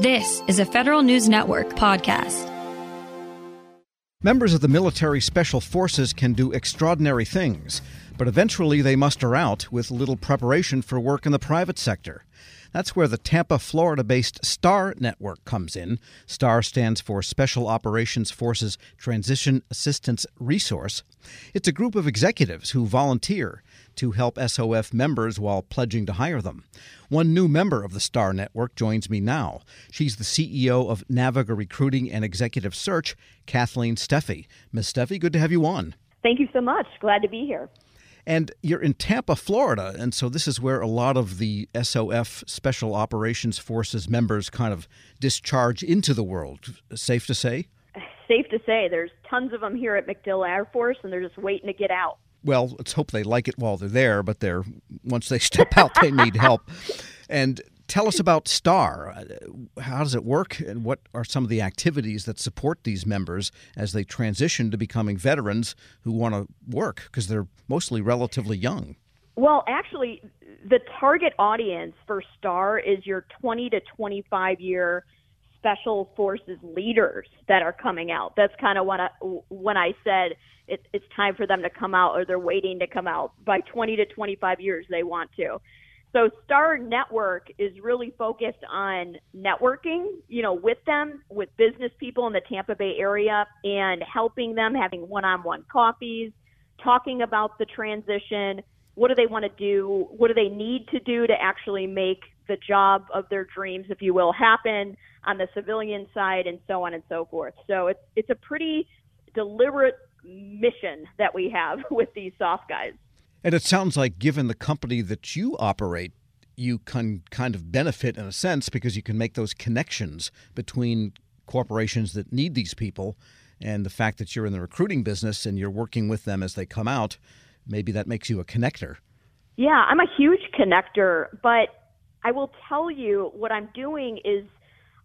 This is a Federal News Network podcast. Members of the military special forces can do extraordinary things, but eventually they muster out with little preparation for work in the private sector. That's where the Tampa, Florida based STAR network comes in. STAR stands for Special Operations Forces Transition Assistance Resource. It's a group of executives who volunteer to help SOF members while pledging to hire them. One new member of the STAR network joins me now. She's the CEO of Naviga Recruiting and Executive Search, Kathleen Steffey. Ms. Steffey, good to have you on. Thank you so much. Glad to be here. And you're in Tampa, Florida, and so this is where a lot of the SOF Special Operations Forces members kind of discharge into the world. Safe to say? Safe to say. There's tons of them here at MacDill Air Force, and they're just waiting to get out. Well, let's hope they like it while they're there, but they're once they step out, they need help. And tell us about STAR. Uh, how does it work, and what are some of the activities that support these members as they transition to becoming veterans who want to work because they're mostly relatively young? Well, actually, the target audience for STAR is your 20 to 25 year special forces leaders that are coming out. That's kind of what I, when I said it, it's time for them to come out or they're waiting to come out. By 20 to 25 years, they want to. So Star Network is really focused on networking, you know, with them, with business people in the Tampa Bay area and helping them having one-on-one coffees, talking about the transition, what do they want to do, what do they need to do to actually make the job of their dreams, if you will, happen on the civilian side and so on and so forth. So it's it's a pretty deliberate mission that we have with these SOF guys. And it sounds like, given the company that you operate, you can kind of benefit in a sense because you can make those connections between corporations that need these people and the fact that you're in the recruiting business and you're working with them as they come out. Maybe that makes you a connector. Yeah, I'm a huge connector, but I will tell you what I'm doing is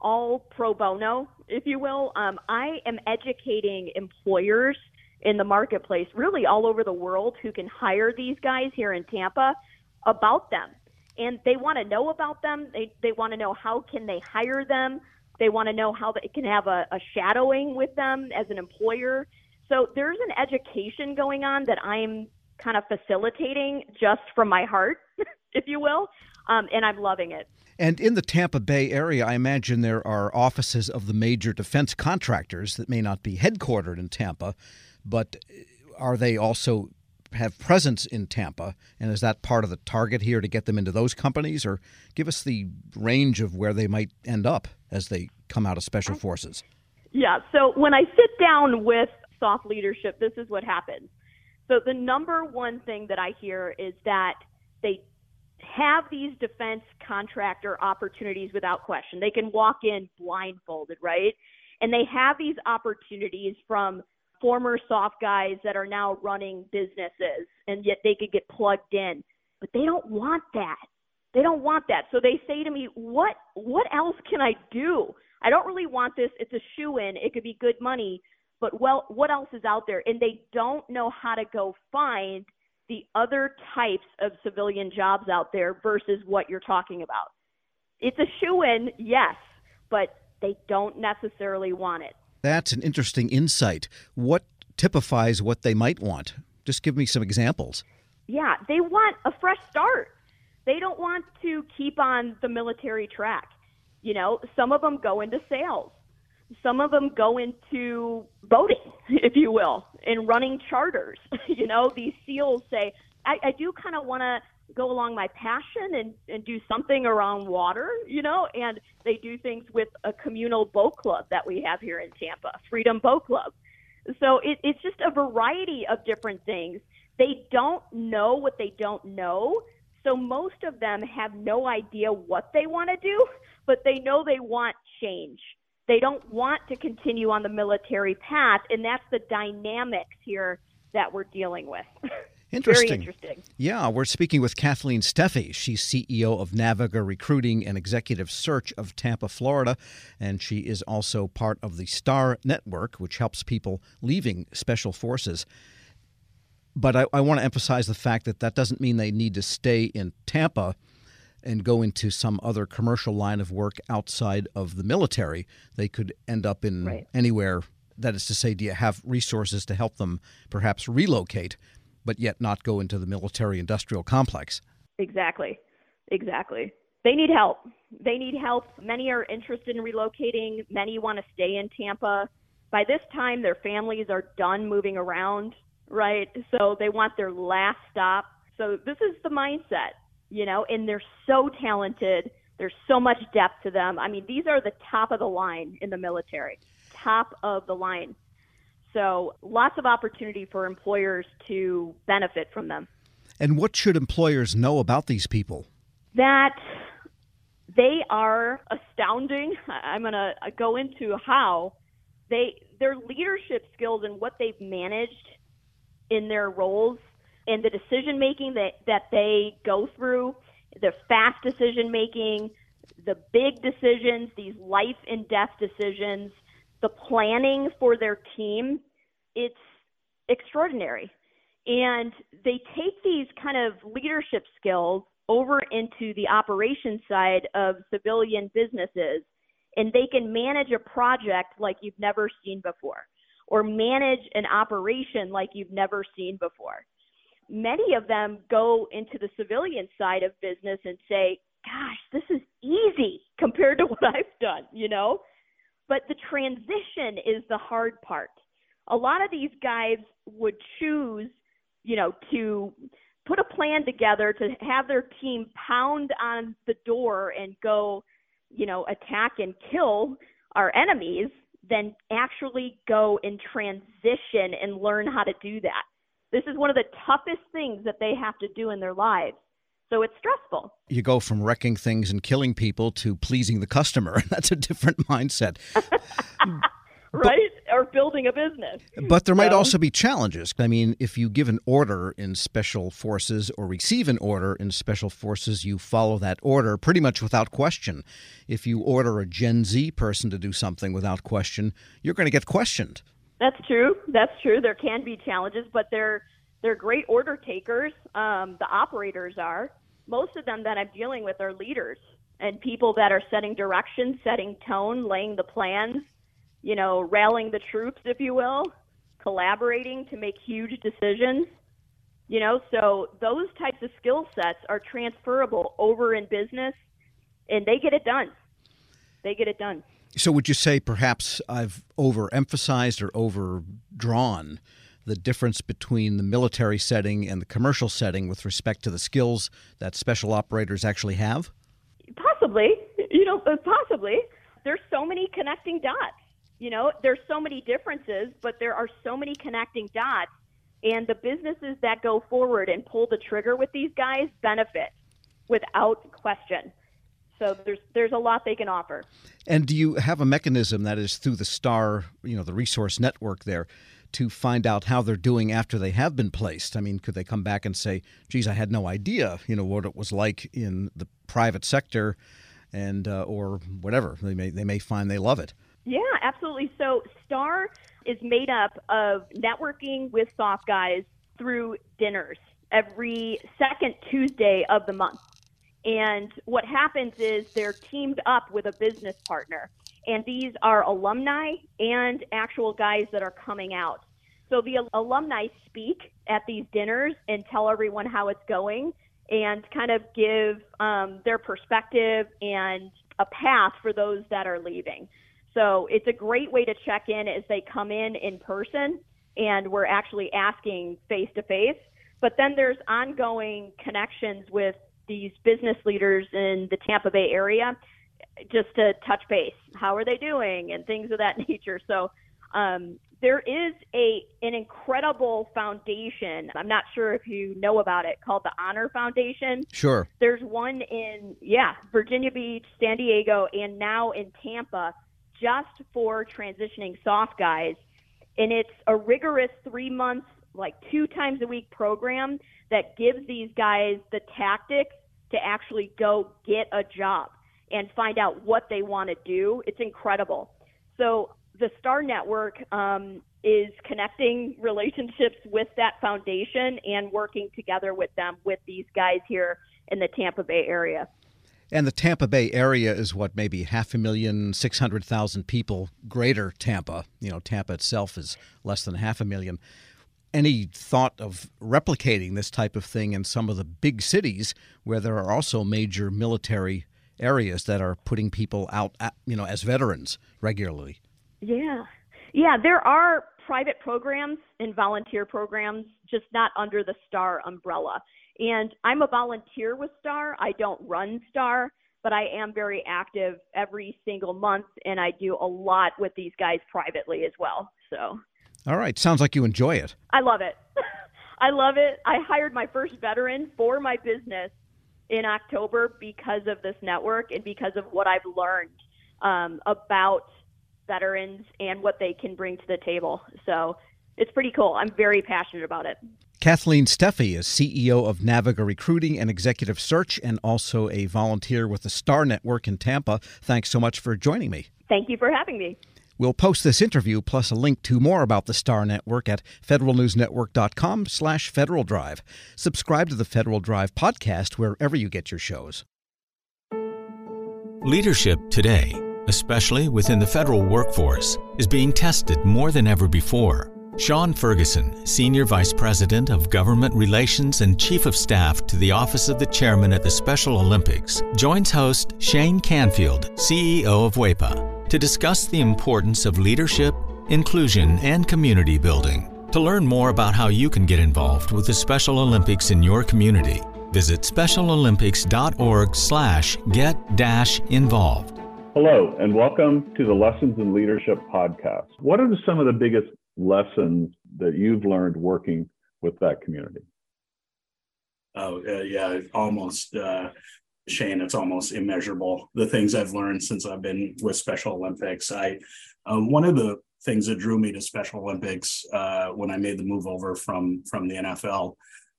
all pro bono, if you will. Um, I am educating employers in the marketplace, really all over the world, who can hire these guys here in Tampa about them. And they want to know about them. They they want to know how can they hire them. They want to know how they can have a, a shadowing with them as an employer. So there's an education going on that I'm kind of facilitating just from my heart, if you will, um, and I'm loving it. And in the Tampa Bay area, I imagine there are offices of the major defense contractors that may not be headquartered in Tampa, but are they also have presence in Tampa? And is that part of the target here to get them into those companies? Or give us the range of where they might end up as they come out of special forces? Yeah, so when I sit down with SOF leadership, this is what happens. So the number one thing that I hear is that they have these defense contractor opportunities without question. They can walk in blindfolded, right? And they have these opportunities from former SOF guys that are now running businesses and yet they could get plugged in. But they don't want that. They don't want that. So they say to me, "What what else can I do? I don't really want this. It's a shoe in. It could be good money, but well, what else is out there?" And they don't know how to go find the other types of civilian jobs out there versus what you're talking about. It's a shoe in, yes, but they don't necessarily want it. That's an interesting insight. What typifies what they might want? Just give me some examples. Yeah, they want a fresh start. They don't want to keep on the military track. You know, some of them go into sales. Some of them go into boating, if you will, and running charters. you know, these SEALs say, I, I do kind of want to go along my passion and, and do something around water, you know, and they do things with a communal boat club that we have here in Tampa, Freedom Boat Club. So it, it's just a variety of different things. They don't know what they don't know. So most of them have no idea what they want to do, but they know they want change. They don't want to continue on the military path, and that's the dynamics here that we're dealing with. Interesting. Very interesting. Yeah, we're speaking with Kathleen Steffey. She's CEO of Naviga Recruiting and Executive Search of Tampa, Florida, and she is also part of the STAR Network, which helps people leaving special forces. But I, I want to emphasize the fact that that doesn't mean they need to stay in Tampa and go into some other commercial line of work outside of the military, they could end up in right. anywhere. That is to say, do you have resources to help them perhaps relocate, but yet not go into the military industrial complex? Exactly. Exactly. They need help. They need help. Many are interested in relocating, many want to stay in Tampa. By this time, their families are done moving around, right? So they want their last stop. So this is the mindset you know, and they're so talented. There's so much depth to them. I mean, these are the top of the line in the military, top of the line. So lots of opportunity for employers to benefit from them. And what should employers know about these people? That they are astounding. I'm going to go into how they their leadership skills and what they've managed in their roles and the decision making that, that they go through, the fast decision making, the big decisions, these life and death decisions, the planning for their team, it's extraordinary. And they take these kind of leadership skills over into the operations side of civilian businesses, and they can manage a project like you've never seen before, or manage an operation like you've never seen before many of them go into the civilian side of business and say, gosh, this is easy compared to what I've done, you know? But the transition is the hard part. A lot of these guys would choose, you know, to put a plan together to have their team pound on the door and go, you know, attack and kill our enemies than actually go and transition and learn how to do that. This is one of the toughest things that they have to do in their lives. So it's stressful. You go from wrecking things and killing people to pleasing the customer. That's a different mindset. right? But, or building a business. But there might also be challenges. I mean, if you give an order in special forces or receive an order in special forces, you follow that order pretty much without question. If you order a Gen Z person to do something without question, you're going to get questioned. That's true. That's true. There can be challenges, but they're they're great order takers. Um, the operators are. Most of them that I'm dealing with are leaders and people that are setting direction, setting tone, laying the plans, you know, rallying the troops, if you will, collaborating to make huge decisions. You know, so those types of skill sets are transferable over in business and they get it done. They get it done. So, would you say perhaps I've overemphasized or overdrawn the difference between the military setting and the commercial setting with respect to the skills that special operators actually have? Possibly. You know, uh, possibly. There's so many connecting dots. You know, there's so many differences, but there are so many connecting dots. And the businesses that go forward and pull the trigger with these guys benefit without question. So there's there's a lot they can offer. And do you have a mechanism that is through the STAR, you know, the resource network there, to find out how they're doing after they have been placed? I mean, could they come back and say, "Geez, I had no idea," you know, what it was like in the private sector, and uh, or whatever. They may they may find they love it. Yeah, absolutely. So STAR is made up of networking with SOF guys through dinners every second Tuesday of the month. And what happens is they're teamed up with a business partner. And these are alumni and actual guys that are coming out. So the alumni speak at these dinners and tell everyone how it's going and kind of give um, their perspective and a path for those that are leaving. So it's a great way to check in as they come in in person and we're actually asking face to face. But then there's ongoing connections with these business leaders in the Tampa Bay area just to touch base. How are they doing and things of that nature. So um, there is a an incredible foundation. I'm not sure if you know about it called the Honor Foundation. Sure. There's one in yeah, Virginia Beach, San Diego, and now in Tampa just for transitioning SOF guys. And it's a rigorous 3 months like two times a week program that gives these guys the tactics to actually go get a job and find out what they want to do. It's incredible. So the Star Network um, is connecting relationships with that foundation and working together with them with these guys here in the Tampa Bay area. And the Tampa Bay area is what, maybe half a million, 600,000 people, greater Tampa. You know, Tampa itself is less than half a million. Any thought of replicating this type of thing in some of the big cities where there are also major military areas that are putting people out, at, you know, as veterans regularly? Yeah. Yeah, there are private programs and volunteer programs, just not under the STAR umbrella. And I'm a volunteer with STAR. I don't run STAR, but I am very active every single month, and I do a lot with these guys privately as well. So. All right. Sounds like you enjoy it. I love it. I love it. I hired my first veteran for my business in October because of this network and because of what I've learned um, about veterans and what they can bring to the table. So it's pretty cool. I'm very passionate about it. Kathleen Steffey is CEO of Naviga Recruiting and Executive Search and also a volunteer with the Star Network in Tampa. Thanks so much for joining me. Thank you for having me. We'll post this interview plus a link to more about the Star Network at federalnewsnetwork.com slash Federal Drive. Subscribe to the Federal Drive podcast wherever you get your shows. Leadership today, especially within the federal workforce, is being tested more than ever before. Sean Ferguson, Senior Vice President of Government Relations and Chief of Staff to the Office of the Chairman at the Special Olympics, joins host Shane Canfield, CEO of WEPA, to discuss the importance of leadership, inclusion, and community building. To learn more about how you can get involved with the Special Olympics in your community, visit specialolympics.org slash get-involved. Hello, and welcome to the Lessons in Leadership podcast. What are some of the biggest lessons that you've learned working with that community? Oh, uh, yeah, almost, uh, Shane, it's almost immeasurable. The things I've learned since I've been with Special Olympics. I, um, one of the things that drew me to Special Olympics uh, when I made the move over from from the NFL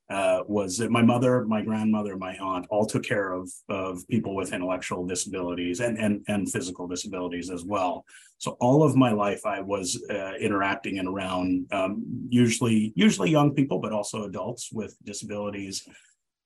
uh, was that my mother, my grandmother, my aunt all took care of of people with intellectual disabilities and and and physical disabilities as well. So all of my life, I was uh, interacting and around um, usually usually young people, but also adults with disabilities